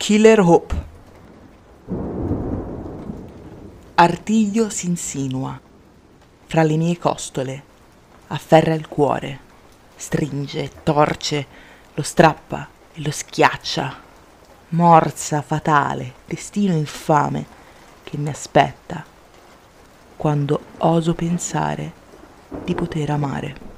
Killer Hope. Artiglio si insinua fra le mie costole, afferra il cuore, stringe, torce, lo strappa e lo schiaccia. Morsa fatale, destino infame che mi aspetta quando oso pensare di poter amare.